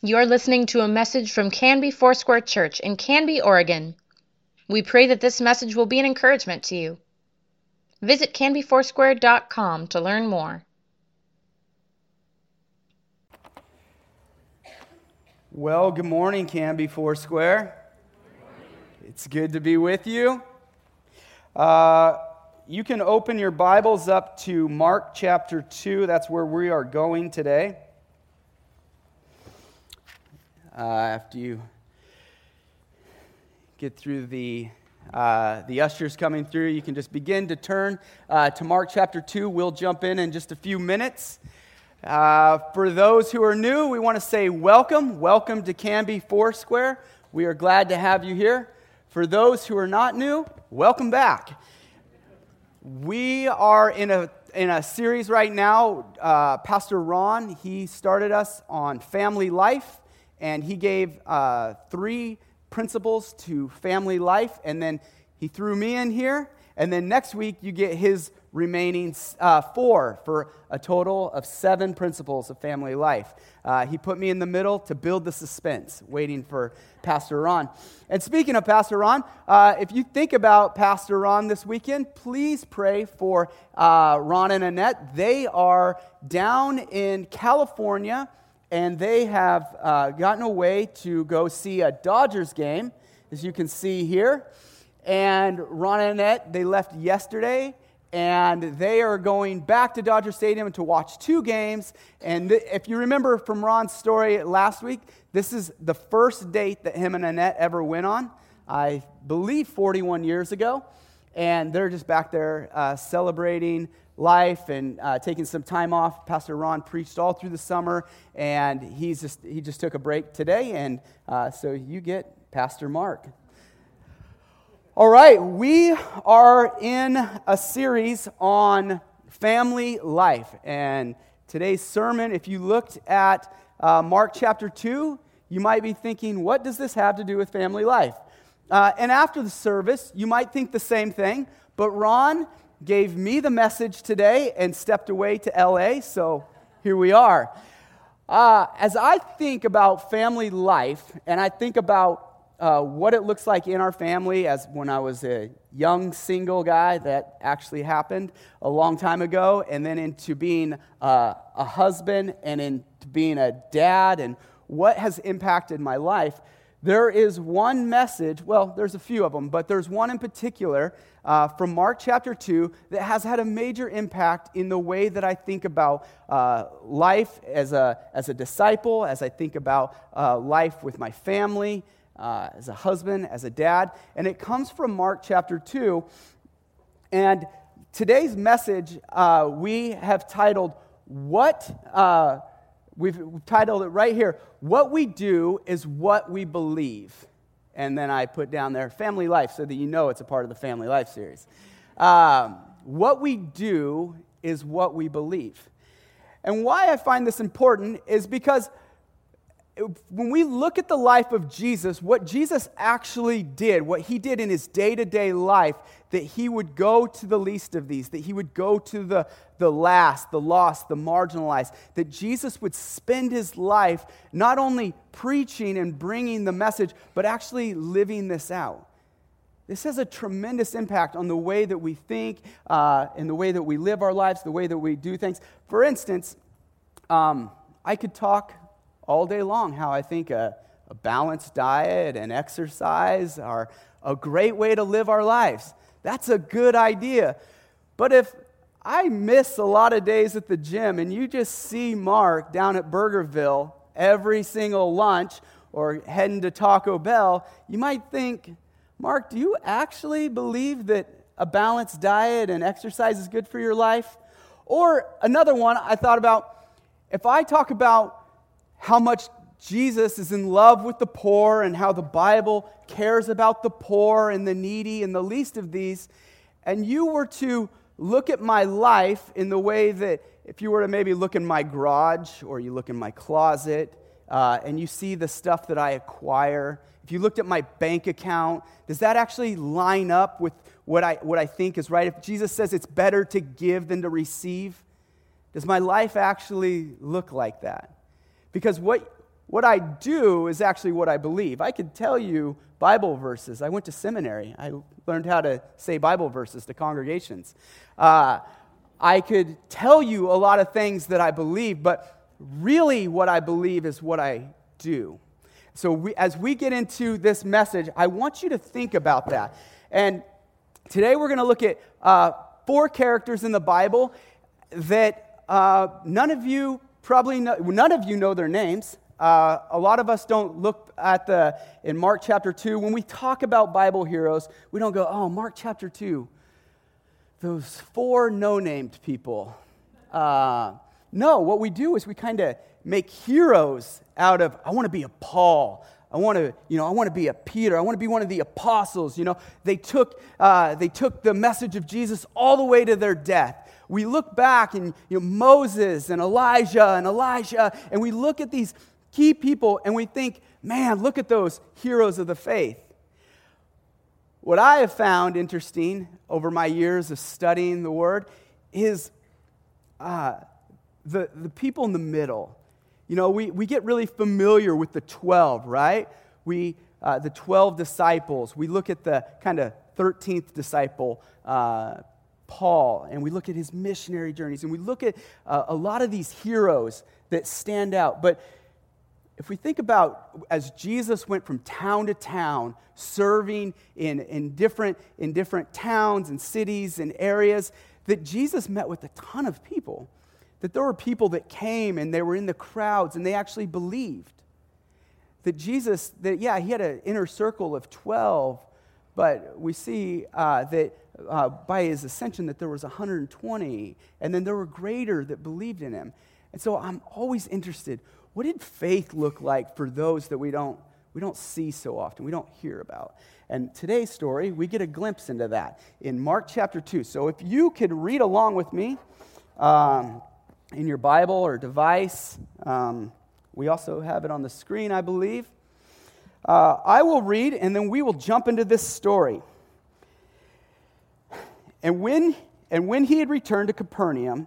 You're listening to a message from Canby Foursquare Church in Canby, Oregon. We pray that this message will be an encouragement to you. Visit canbyfoursquare.com to learn more. Well, good morning, Canby Foursquare. It's good to be with you. Uh, you can open your Bibles up to Mark chapter 2. That's where we are going today. Uh, after you get through the uh, the ushers coming through, you can just begin to turn uh, to Mark chapter 2. We'll jump in in just a few minutes. Uh, for those who are new, we want to say welcome. Welcome to Canby Foursquare. We are glad to have you here. For those who are not new, welcome back. We are in a, in a series right now. Uh, Pastor Ron, he started us on family life, and he gave uh, three principles to family life, and then he threw me in here. And then next week, you get his remaining uh, four for a total of seven principles of family life. Uh, he put me in the middle to build the suspense, waiting for Pastor Ron. And speaking of Pastor Ron, uh, if you think about Pastor Ron this weekend, please pray for uh, Ron and Annette. They are down in California and they have uh, gotten away to go see a Dodgers game, as you can see here. And Ron and Annette, they left yesterday and they are going back to Dodger Stadium to watch two games. And th- if you remember from Ron's story last week, this is the first date that him and Annette ever went on, I believe 41 years ago. And they're just back there uh, celebrating life and uh, taking some time off. Pastor Ron preached all through the summer, and he's just, he just took a break today. And uh, so you get Pastor Mark. All right, we are in a series on family life. And today's sermon, if you looked at uh, Mark chapter 2, you might be thinking, what does this have to do with family life? Uh, and after the service, you might think the same thing, but Ron gave me the message today and stepped away to LA, so here we are. Uh, as I think about family life, and I think about uh, what it looks like in our family as when I was a young single guy, that actually happened a long time ago, and then into being uh, a husband and into being a dad, and what has impacted my life. There is one message, well, there's a few of them, but there's one in particular uh, from Mark chapter 2 that has had a major impact in the way that I think about uh, life as a, as a disciple, as I think about uh, life with my family, uh, as a husband, as a dad. And it comes from Mark chapter 2. And today's message uh, we have titled, What, uh, we've titled it right here, What We Do is What We Believe. And then I put down there, Family Life, so that you know it's a part of the Family Life series. Um, what we do is what we believe. And why I find this important is because when we look at the life of Jesus, what Jesus actually did, what he did in his day to day life, that he would go to the least of these, that he would go to the, the last, the lost, the marginalized, that Jesus would spend his life not only preaching and bringing the message, but actually living this out. This has a tremendous impact on the way that we think uh, and the way that we live our lives, the way that we do things. For instance, um, I could talk all day long how I think a, a balanced diet and exercise are a great way to live our lives. That's a good idea. But if I miss a lot of days at the gym and you just see Mark down at Burgerville every single lunch or heading to Taco Bell, you might think, Mark, do you actually believe that a balanced diet and exercise is good for your life? Or another one I thought about if I talk about how much Jesus is in love with the poor and how the Bible cares about the poor and the needy and the least of these, and you were to look at my life in the way that if you were to maybe look in my garage or you look in my closet uh, and you see the stuff that I acquire, if you looked at my bank account, does that actually line up with what I, what I think is right? If Jesus says it's better to give than to receive, does my life actually look like that? Because what, what I do is actually what I believe. I could tell you Bible verses. I went to seminary. I learned how to say Bible verses to congregations. Uh, I could tell you a lot of things that I believe, but really what I believe is what I do. So we, as we get into this message, I want you to think about that. And today we're going to look at uh, four characters in the Bible that uh, none of you probably know, none of you know their names. Uh, a lot of us don't look at the in Mark chapter 2 when we talk about Bible heroes, we don't go, "Oh, Mark chapter 2. Those four no-named people." Uh, no, what we do is we kind of make heroes out of I want to be a Paul. I want to, you know, I want to be a Peter. I want to be one of the apostles. You know, they took, uh, they took the message of Jesus all the way to their death. We look back and you know, Moses and Elijah and Elisha, and we look at these key people and we think, man, look at those heroes of the faith. What I have found interesting over my years of studying the Word is uh, the, the people in the middle. You know, we, we get really familiar with the 12, right? We, uh, the 12 disciples. We look at the kind of 13th disciple, uh, Paul, and we look at his missionary journeys, and we look at uh, a lot of these heroes that stand out. But if we think about as Jesus went from town to town, serving in, in, different, in different towns and cities and areas, that Jesus met with a ton of people. That there were people that came and they were in the crowds and they actually believed. That Jesus, that yeah, he had an inner circle of 12, but we see uh, that uh, by his ascension that there was 120, and then there were greater that believed in him. And so I'm always interested what did faith look like for those that we don't, we don't see so often, we don't hear about? And today's story, we get a glimpse into that in Mark chapter 2. So if you could read along with me um, in your Bible or device, um, we also have it on the screen, I believe. Uh, I will read, and then we will jump into this story. And when, and when he had returned to Capernaum,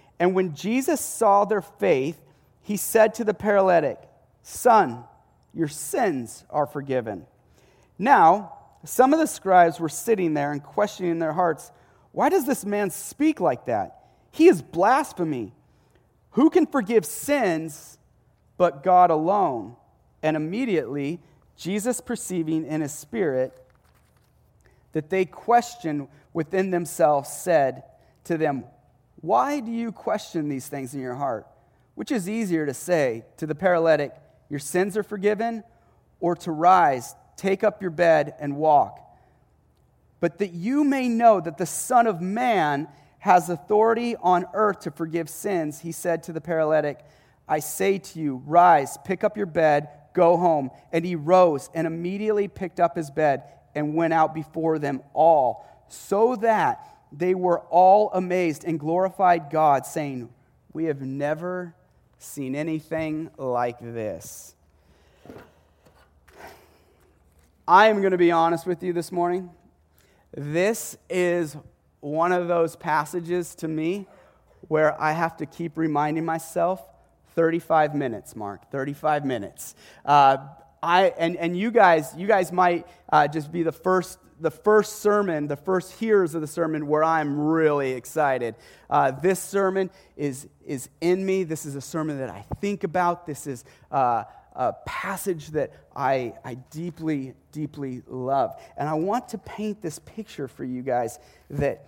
And when Jesus saw their faith, he said to the paralytic, Son, your sins are forgiven. Now, some of the scribes were sitting there and questioning in their hearts, Why does this man speak like that? He is blasphemy. Who can forgive sins but God alone? And immediately, Jesus, perceiving in his spirit that they questioned within themselves, said to them, Why do you question these things in your heart? Which is easier to say to the paralytic, Your sins are forgiven, or to rise, take up your bed, and walk? But that you may know that the Son of Man has authority on earth to forgive sins, he said to the paralytic, I say to you, rise, pick up your bed, go home. And he rose and immediately picked up his bed and went out before them all, so that they were all amazed and glorified God, saying, We have never seen anything like this. I am going to be honest with you this morning. This is one of those passages to me where I have to keep reminding myself 35 minutes, Mark, 35 minutes. Uh, I, and, and you guys, you guys might uh, just be the first the first sermon, the first hearers of the sermon, where I'm really excited. Uh, this sermon is, is in me. This is a sermon that I think about. This is uh, a passage that I, I deeply, deeply love. And I want to paint this picture for you guys that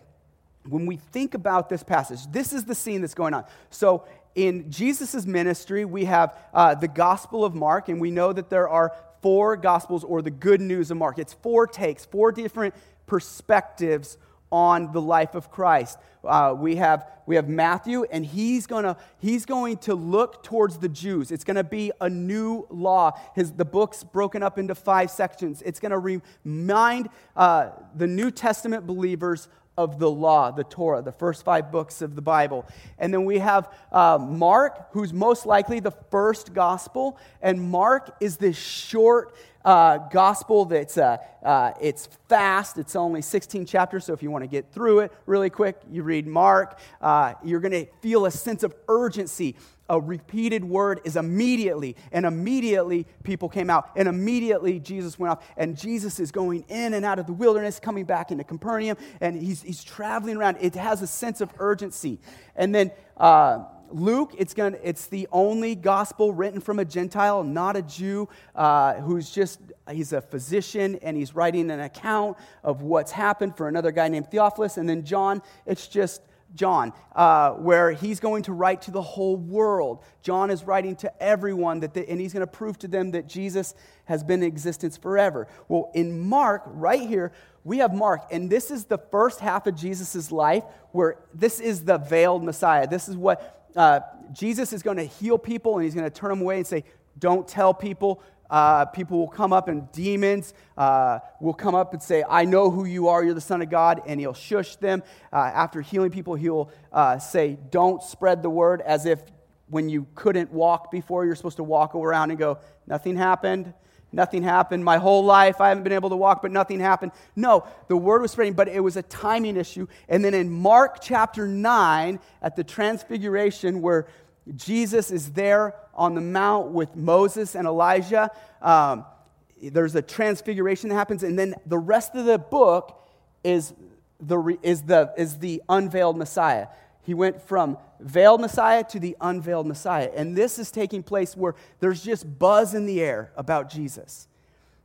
when we think about this passage, this is the scene that's going on. So, in Jesus' ministry, we have uh, the Gospel of Mark, and we know that there are four gospels or the good news of Mark. It's four takes, four different perspectives on the life of Christ. Uh, we, have, we have Matthew, and he's, gonna, he's going to look towards the Jews. It's going to be a new law. His, the book's broken up into five sections. It's going to remind uh, the New Testament believers of the law, the Torah, the first five books of the Bible. And then we have uh, Mark, who's most likely the first gospel. And Mark is this short uh, gospel that's uh, uh it's fast. It's only 16 chapters, so if you want to get through it really quick, you read Mark. Uh, you're going to feel a sense of urgency a repeated word is immediately, and immediately people came out, and immediately Jesus went off, and Jesus is going in and out of the wilderness, coming back into Capernaum, and he's, he's traveling around. It has a sense of urgency. And then uh, Luke, it's, gonna, it's the only gospel written from a Gentile, not a Jew, uh, who's just, he's a physician and he's writing an account of what's happened for another guy named Theophilus. And then John, it's just John, uh, where he's going to write to the whole world. John is writing to everyone, that and he's going to prove to them that Jesus has been in existence forever. Well, in Mark, right here, we have Mark, and this is the first half of Jesus' life where this is the veiled Messiah. This is what uh, Jesus is going to heal people, and he's going to turn them away and say, Don't tell people, uh, people will come up and demons uh, will come up and say, I know who you are, you're the Son of God, and he'll shush them. Uh, after healing people, he'll uh, say, Don't spread the word, as if when you couldn't walk before, you're supposed to walk around and go, Nothing happened. Nothing happened. My whole life, I haven't been able to walk, but nothing happened. No, the word was spreading, but it was a timing issue. And then in Mark chapter 9, at the Transfiguration, where Jesus is there on the mount with Moses and Elijah. Um, there's a transfiguration that happens, and then the rest of the book is the, is the, is the unveiled Messiah. He went from veiled Messiah to the unveiled Messiah. And this is taking place where there's just buzz in the air about Jesus.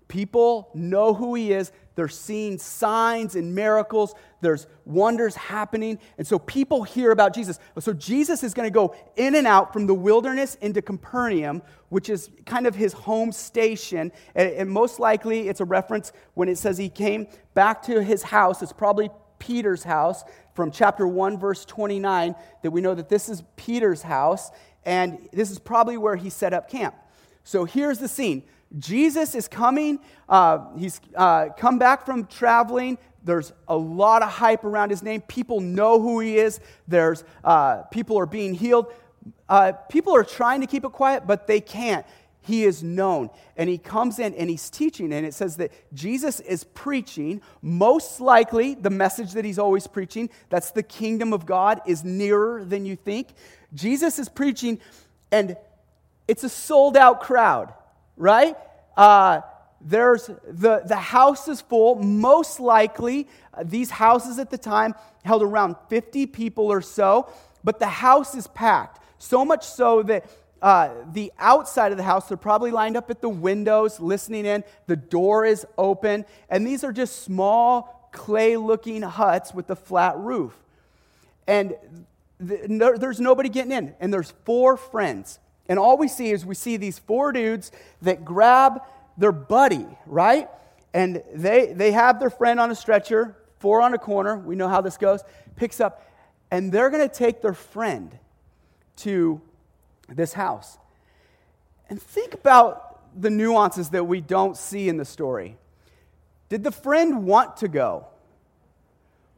People know who he is. They're seeing signs and miracles. There's wonders happening. And so people hear about Jesus. So Jesus is going to go in and out from the wilderness into Capernaum, which is kind of his home station. And, most likely it's a reference when it says he came back to his house. It's probably Peter's house from chapter 1, verse 29, that we know that this is Peter's house. And this is probably where he set up camp. So here's the scene Jesus is coming. Uh, he's uh, come back from traveling. There's a lot of hype around his name. People know who he is. There's uh, people are being healed. Uh, people are trying to keep it quiet, but they can't. He is known. And he comes in and he's teaching. And it says that Jesus is preaching, most likely the message that he's always preaching that's the kingdom of God is nearer than you think. Jesus is preaching, and it's a sold out crowd right? Uh, there's the, the house is full. Most likely, uh, these houses at the time held around 50 people or so, but the house is packed. So much so that uh, the outside of the house, they're probably lined up at the windows listening in. The door is open, and these are just small clay looking huts with a flat roof. And the, no, there's nobody getting in, and there's four friends. And all we see is we see these four dudes that grab their buddy, right? And they, they have their friend on a stretcher, four on a corner. We know how this goes. Picks up, and they're going to take their friend to this house. And think about the nuances that we don't see in the story. Did the friend want to go?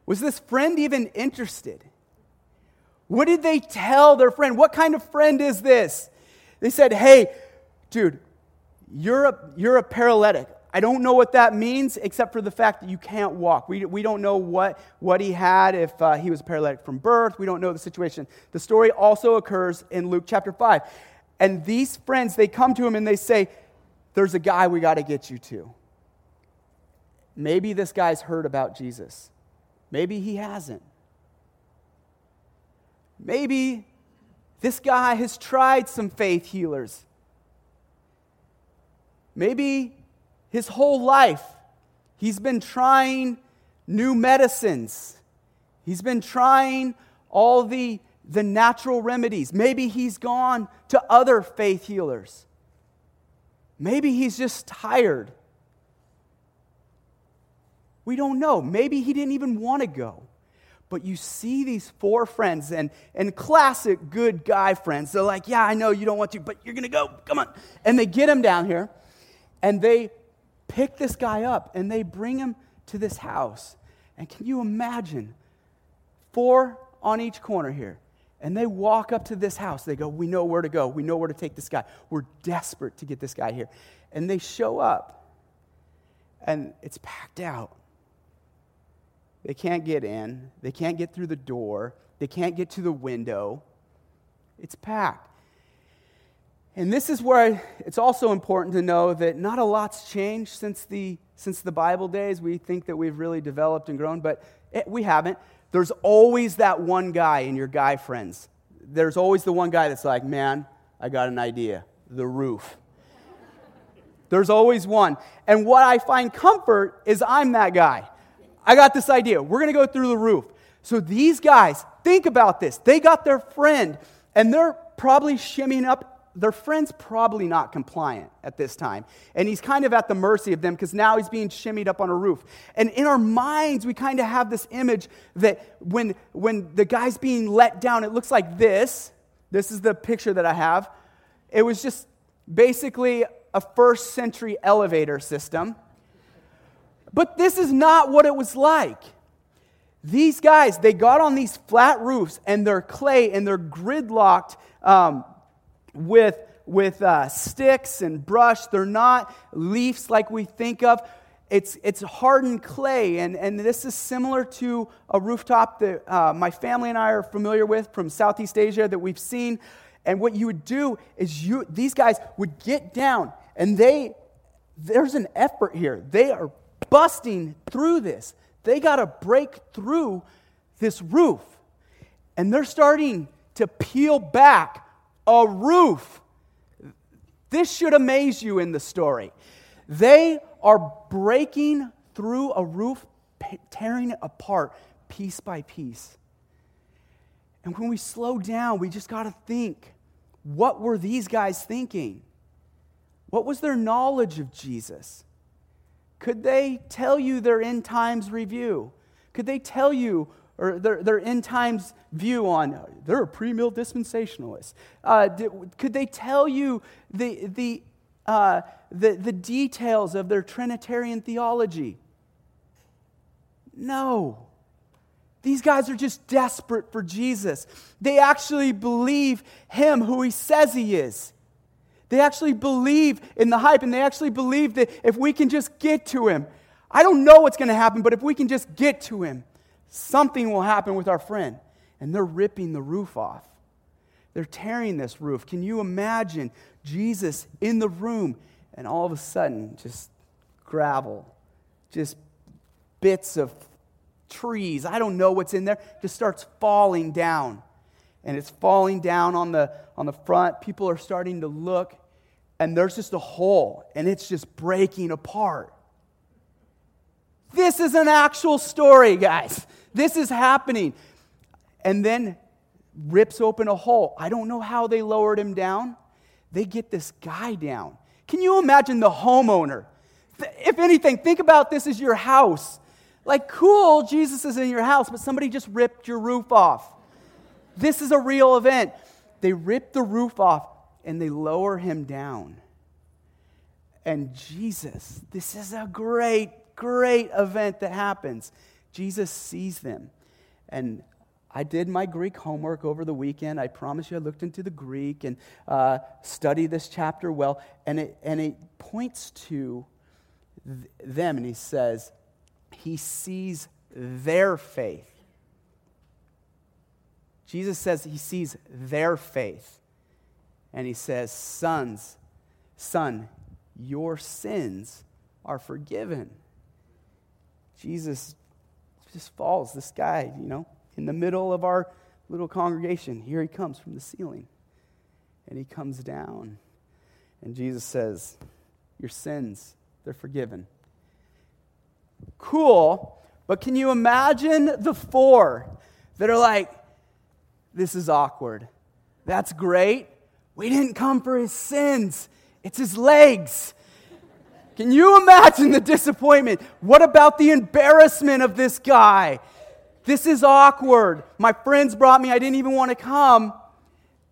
Was this friend even interested? What did they tell their friend? What kind of friend is this? They said, Hey, dude, you're a, you're a paralytic. I don't know what that means except for the fact that you can't walk. We, we don't know what, what he had, if uh, he was paralytic from birth. We don't know the situation. The story also occurs in Luke chapter 5. And these friends, they come to him and they say, There's a guy we got to get you to. Maybe this guy's heard about Jesus. Maybe he hasn't. Maybe this guy has tried some faith healers. Maybe his whole life he's been trying new medicines. He's been trying all the, the natural remedies. Maybe he's gone to other faith healers. Maybe he's just tired. We don't know. Maybe he didn't even want to go. But you see these four friends, and, and classic good guy friends. They're like, Yeah, I know you don't want to, but you're going to go. Come on. And they get him down here, and they pick this guy up, and they bring him to this house. And can you imagine? Four on each corner here. And they walk up to this house. They go, We know where to go. We know where to take this guy. We're desperate to get this guy here. And they show up, and it's packed out. They can't get in, they can't get through the door, they can't get to the window. It's packed. And this is where it's also important to know that not a lot's changed since the, since the Bible days. We think that we've really developed and grown, but it, we haven't. There's always that one guy in your guy friends. There's always the one guy that's like, man, I got an idea the roof. There's always one. And what I find comfort is I'm that guy. I got this idea. We're going to go through the roof. So these guys, think about this. They got their friend, and they're probably shimmying up. Their friend's probably not compliant at this time. And he's kind of at the mercy of them because now he's being shimmied up on a roof. And in our minds, we kind of have this image that when, when the guy's being let down, it looks like this. This is the picture that I have. It was just basically a first century elevator system but this is not what it was like. These guys, they got on these flat roofs and they're clay and they're gridlocked um, with, with uh, sticks and brush. They're not leaves like we think of. It's, it's hardened clay, and, and this is similar to a rooftop that uh, my family and I are familiar with from Southeast Asia that we've seen. And what you would do is you, these guys would get down, and they, there's an effort here. They are busting through this. They got to break through this roof. And they're starting to peel back a roof. This should amaze you in the story. They are breaking through a roof, tearing it apart piece by piece. And when we slow down, we just got to think what were these guys thinking? What was their knowledge of Jesus? Could they tell you their end times review? Could they tell you or their, their end times view on they're a premill dispensationalist? Uh, did, could they tell you the, the, uh, the, the details of their Trinitarian theology? No. These guys are just desperate for Jesus. They actually believe him who he says he is. They actually believe in the hype and they actually believe that if we can just get to him, I don't know what's going to happen, but if we can just get to him, something will happen with our friend. And they're ripping the roof off. They're tearing this roof. Can you imagine Jesus in the room and all of a sudden just gravel, just bits of trees, I don't know what's in there, just starts falling down. And it's falling down on the, on the front. People are starting to look and there's just a hole and it's just breaking apart. This is an actual story, guys. This is happening. And then rips open a hole. I don't know how they lowered him down. They get this guy down. Can you imagine the homeowner? If anything, think about this as your house. Like, cool, Jesus is in your house, but somebody just ripped your roof off. This is a real event. They rip the roof off and they lower him down. And Jesus, this is a great, great event that happens. Jesus sees them. And I did my Greek homework over the weekend. I promise you, I looked into the Greek and uh, studied this chapter well. And it, and it points to th- them, and he says, He sees their faith. Jesus says he sees their faith and he says, Sons, son, your sins are forgiven. Jesus just falls, this guy, you know, in the middle of our little congregation. Here he comes from the ceiling. And he comes down. And Jesus says, Your sins, they're forgiven. Cool. But can you imagine the four that are like, This is awkward. That's great. We didn't come for his sins, it's his legs. Can you imagine the disappointment? What about the embarrassment of this guy? This is awkward. My friends brought me, I didn't even want to come.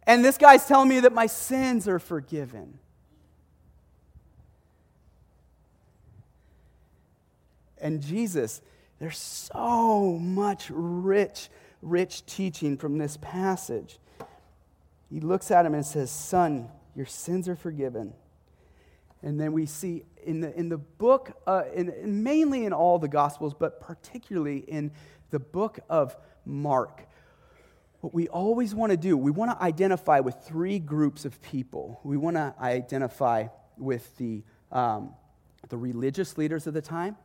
And this guy's telling me that my sins are forgiven. And Jesus, there's so much rich, rich teaching from this passage. He looks at him and says, Son, your sins are forgiven. And then we see in the, in the book, uh, in, mainly in all the Gospels, but particularly in the book of Mark, what we always want to do, we want to identify with three groups of people. We want to identify with the, um, the religious leaders of the time,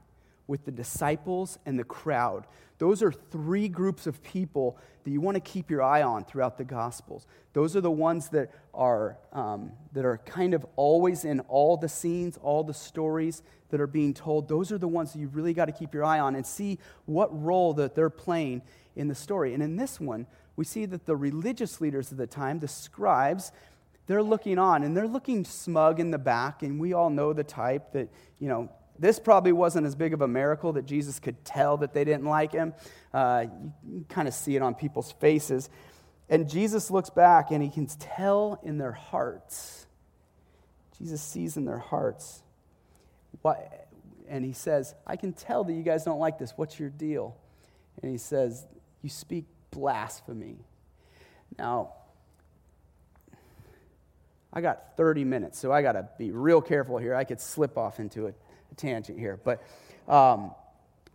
with the disciples, and the crowd. Those are three groups of people that you want to keep your eye on throughout the Gospels. Those are the ones that are, um, that are kind of always in all the scenes, all the stories that are being told. Those are the ones that you really got to keep your eye on and see what role that they're playing in the story. And in this one, we see that the religious leaders of the time, the scribes, they're looking on and they're looking smug in the back. And we all know the type that, you know, this probably wasn't as big of a miracle that Jesus could tell that they didn't like him. Uh, you kind of see it on people's faces. And Jesus looks back and he can tell in their hearts. Jesus sees in their hearts. What, and he says, I can tell that you guys don't like this. What's your deal? And he says, You speak blasphemy. Now, I got 30 minutes, so I got to be real careful here. I could slip off into a tangent here, but um,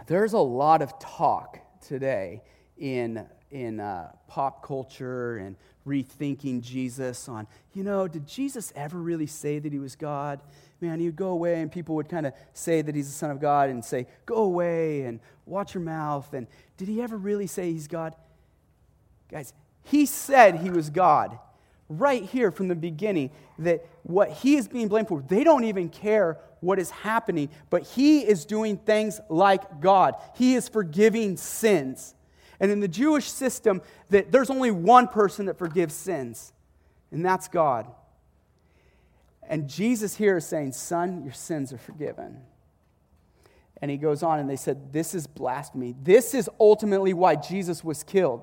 there's a lot of talk today in in uh, pop culture and rethinking Jesus on, you know, did Jesus ever really say that he was God? Man, he'd go away and people would kind of say that he's the Son of God and say, go away and watch your mouth. And did he ever really say he's God? Guys, he said he was God right here from the beginning that what he is being blamed for, they don't even care what is happening, but he is doing things like God. He is forgiving sins. And in the Jewish system, that there's only one person that forgives sins, and that's God. And Jesus here is saying, Son, your sins are forgiven. And he goes on, and they said, This is blasphemy. This is ultimately why Jesus was killed.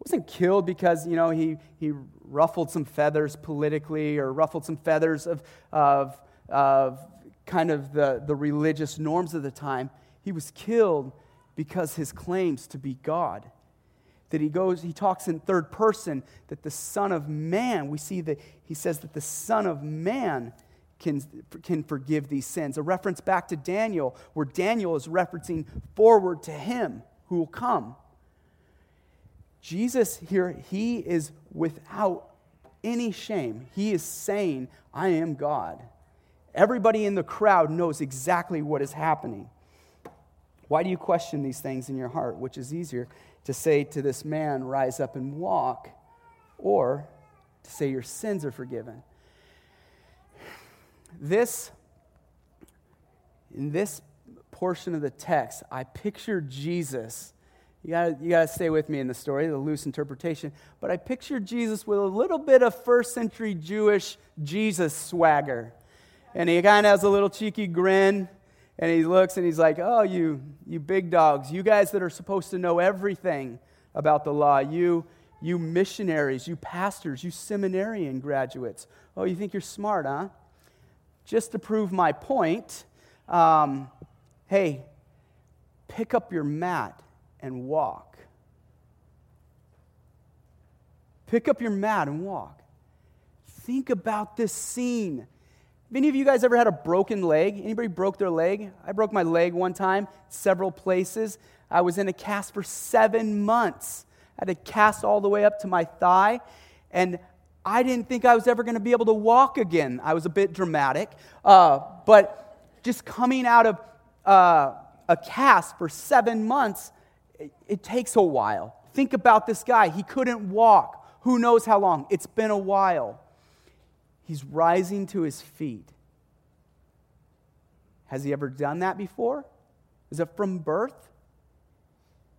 Wasn't killed because, you know, he, he ruffled some feathers politically or ruffled some feathers of, of, of kind of the, the religious norms of the time. He was killed because his claims to be God. That he goes, he talks in third person that the Son of Man, we see that he says that the Son of Man can, can forgive these sins. A reference back to Daniel, where Daniel is referencing forward to him who will come. Jesus here, he is without any shame. He is saying, I am God. Everybody in the crowd knows exactly what is happening. Why do you question these things in your heart? Which is easier to say to this man, Rise up and walk, or to say your sins are forgiven? This, in this portion of the text, I picture Jesus. You gotta, you gotta stay with me in the story, the loose interpretation. But I picture Jesus with a little bit of first century Jewish Jesus swagger. And he kind of has a little cheeky grin and he looks and he's like, Oh, you, you big dogs, you guys that are supposed to know everything about the law, you, you missionaries, you pastors, you seminarian graduates. Oh, you think you're smart, huh? Just to prove my point, um, hey, pick up your mat and walk. Pick up your mat and walk. Think about this scene. Have any of you guys ever had a broken leg? Anybody broke their leg? I broke my leg one time, several places. I was in a cast for seven months. I had a cast all the way up to my thigh, and I didn't think I was ever going to be able to walk again. I was a bit dramatic, uh, but just coming out of uh, a cast for seven months, it, takes a while. Think about this guy. He couldn't walk. Who knows how long? It's been a while. He's rising to his feet. Has he ever done that before? Is it from birth?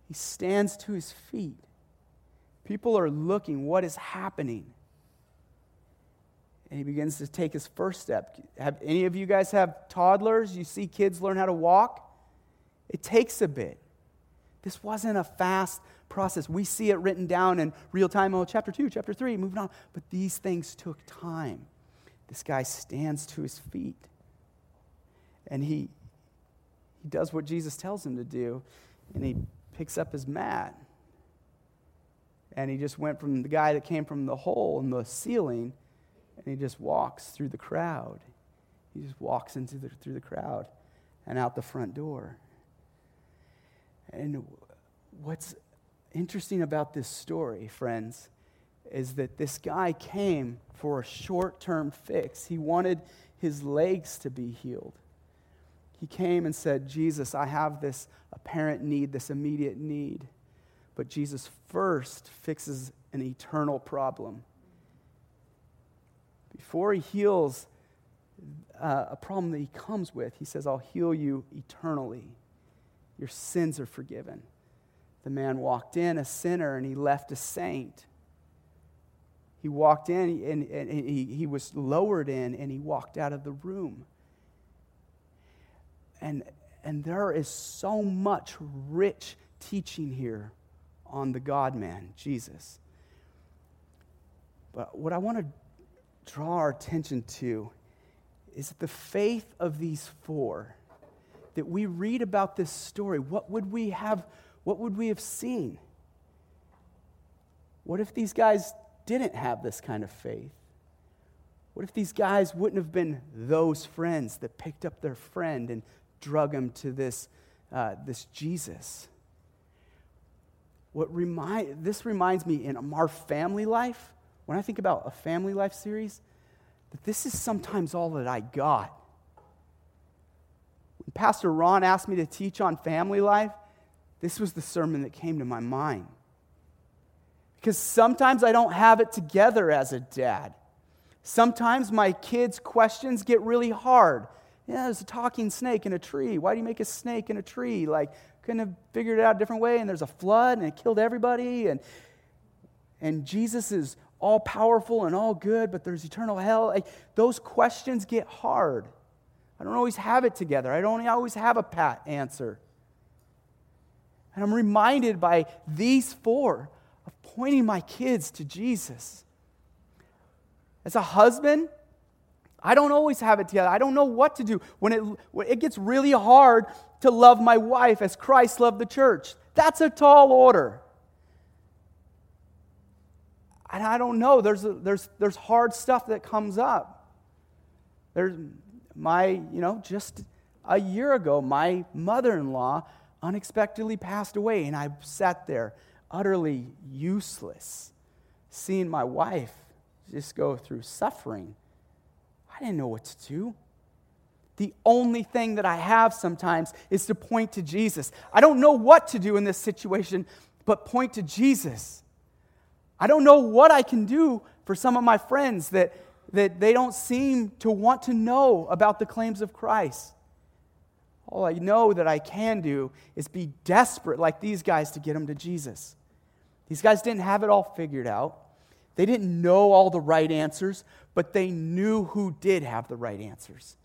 He stands to his feet. People are looking, what is happening? and he begins to take his first step. Have any of you guys have toddlers? You see kids learn how to walk? It takes a bit. This wasn't a fast process. We see it written down in real time. Oh, chapter two, chapter three, moving on. But these things took time. This guy stands to his feet and he, he does what Jesus tells him to do and he picks up his mat. And he just went from the guy that came from the hole in the ceiling and he just walks through the crowd. He just walks into the, through the crowd and out the front door. And what's interesting about this story, friends, is that this guy came for a short term fix. He wanted his legs to be healed. He came and said, Jesus, I have this apparent need, this immediate need. But Jesus first fixes an eternal problem. Before he heals uh, a problem that he comes with, he says, I'll heal you eternally. Your sins are forgiven. The man walked in a sinner and he left a saint. He walked in and, and he, he was lowered in and he walked out of the room. And, and there is so much rich teaching here on the God man, Jesus. But what I want to draw our attention to is the faith of these four that we read about this story, what would we have, what would we have seen? What if these guys didn't have this kind of faith? What if these guys wouldn't have been those friends that picked up their friend and drug him to this, uh, this Jesus? What remind, this reminds me in our family life, when I think about a family life series, that this is sometimes all that I got. Pastor Ron asked me to teach on family life, this was the sermon that came to my mind. Because sometimes I don't have it together as a dad. Sometimes my kids' questions get really hard. Yeah, there's a talking snake in a tree. Why do you make a snake in a tree? Like, couldn't have figured it out a different way, and there's a flood, and it killed everybody, and, and Jesus is all powerful and all good, but there's eternal hell. Like, those questions get hard. I don't always have it together. I don't always have a pat answer. And I'm reminded by these four of pointing my kids to Jesus. As a husband, I don't always have it together. I don't know what to do. When it, when it gets really hard to love my wife as Christ loved the church, that's a tall order. And I don't know. There's, a, there's, there's hard stuff that comes up. There's, my, you know, just a year ago, my mother in law unexpectedly passed away, and I sat there utterly useless, seeing my wife just go through suffering. I didn't know what to do. The only thing that I have sometimes is to point to Jesus. I don't know what to do in this situation, but point to Jesus. I don't know what I can do for some of my friends that that they don't seem to want to know about the claims of Christ. All I know that I can do is be desperate like these guys to get them to Jesus. These guys didn't have it all figured out. They didn't know all the right answers, but they knew who did have the right answers.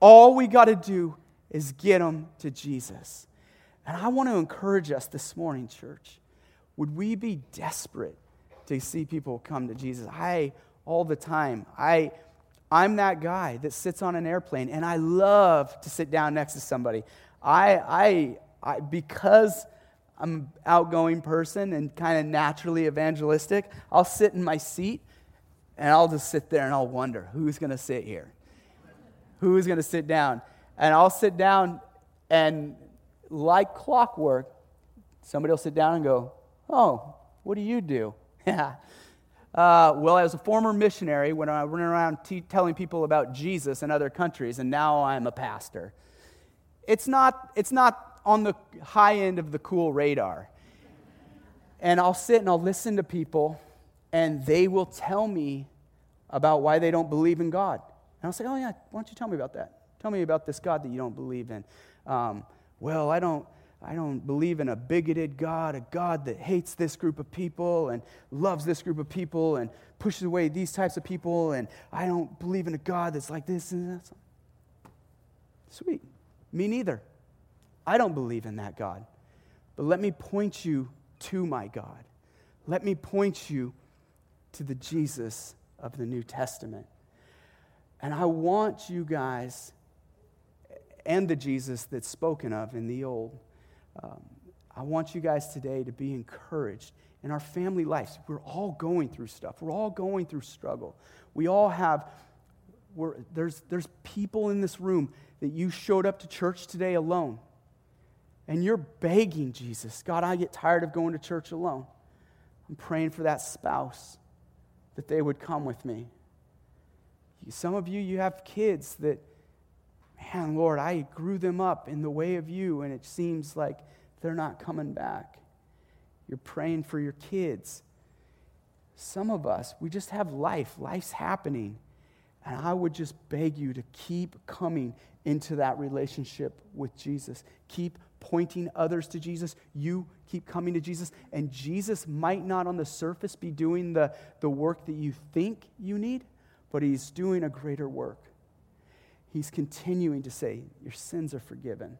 All we got to do is get them to Jesus. And I want to encourage us this morning, church. Would we be desperate to see people come to Jesus? I all the time. I, I'm that guy that sits on an airplane, and I love to sit down next to somebody. I, I, I because I'm an outgoing person and kind of naturally evangelistic, I'll sit in my seat and I'll just sit there and I'll wonder who's going to sit here? Who's going to sit down? And I'll sit down, and like clockwork, somebody will sit down and go, Oh, what do you do? Yeah. Uh, well, I was a former missionary when I went around t- telling people about Jesus in other countries, and now I'm a pastor. It's not, it's not on the high end of the cool radar. And I'll sit and I'll listen to people, and they will tell me about why they don't believe in God. And I'll say, Oh, yeah, why don't you tell me about that? Tell me about this God that you don't believe in. Um, well, I don't, I don't believe in a bigoted God, a God that hates this group of people and loves this group of people and pushes away these types of people. And I don't believe in a God that's like this and that. Sweet. Me neither. I don't believe in that God. But let me point you to my God. Let me point you to the Jesus of the New Testament. And I want you guys and the Jesus that's spoken of in the Old. Um, I want you guys today to be encouraged in our family lives. We're all going through stuff, we're all going through struggle. We all have, there's, there's people in this room that you showed up to church today alone. And you're begging Jesus, God, I get tired of going to church alone. I'm praying for that spouse that they would come with me. Some of you, you have kids that, man, Lord, I grew them up in the way of you, and it seems like they're not coming back. You're praying for your kids. Some of us, we just have life, life's happening. And I would just beg you to keep coming into that relationship with Jesus. Keep pointing others to Jesus. You keep coming to Jesus. And Jesus might not on the surface be doing the, the work that you think you need, but he's doing a greater work. He's continuing to say, Your sins are forgiven.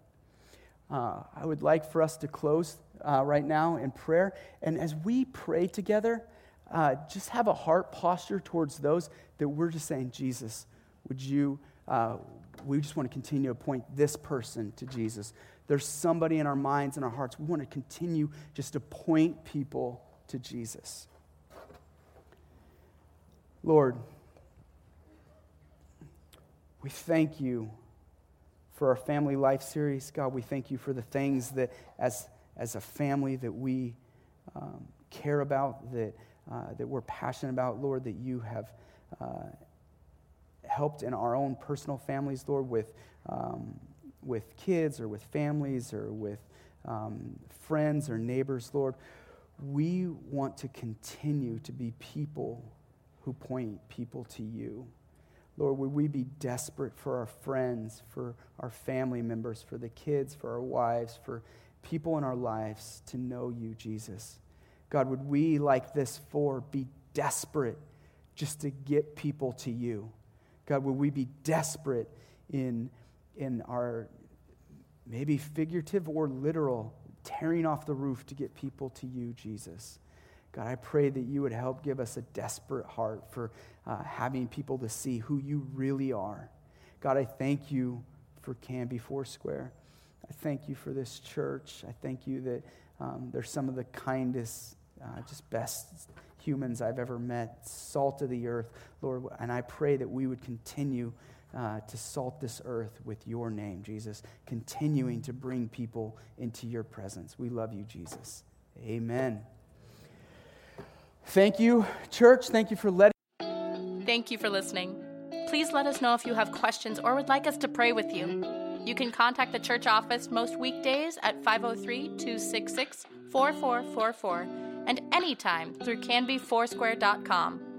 Uh, I would like for us to close uh, right now in prayer. And as we pray together, uh, just have a heart posture towards those that we're just saying, Jesus, would you, uh, we just want to continue to point this person to Jesus. There's somebody in our minds and our hearts. We want to continue just to point people to Jesus. Lord, we thank you for our family life series. God, we thank you for the things that, as, as a family, that we um, care about, that, uh, that we're passionate about, Lord, that you have uh, helped in our own personal families, Lord, with, um, with kids or with families or with um, friends or neighbors, Lord. We want to continue to be people who point people to you. Lord, would we be desperate for our friends, for our family members, for the kids, for our wives, for people in our lives to know you, Jesus? God, would we, like this four, be desperate just to get people to you? God, would we be desperate in, in our maybe figurative or literal tearing off the roof to get people to you, Jesus? God, I pray that you would help give us a desperate heart for uh, having people to see who you really are. God, I thank you for Canby Foursquare. I thank you for this church. I thank you that um, they're some of the kindest, uh, just best humans I've ever met, salt of the earth, Lord. And I pray that we would continue uh, to salt this earth with your name, Jesus, continuing to bring people into your presence. We love you, Jesus. Amen. Thank you, church. Thank you for letting. Thank you for listening. Please let us know if you have questions or would like us to pray with you. You can contact the church office most weekdays at 503 266 4444 and anytime through canbyfoursquare.com.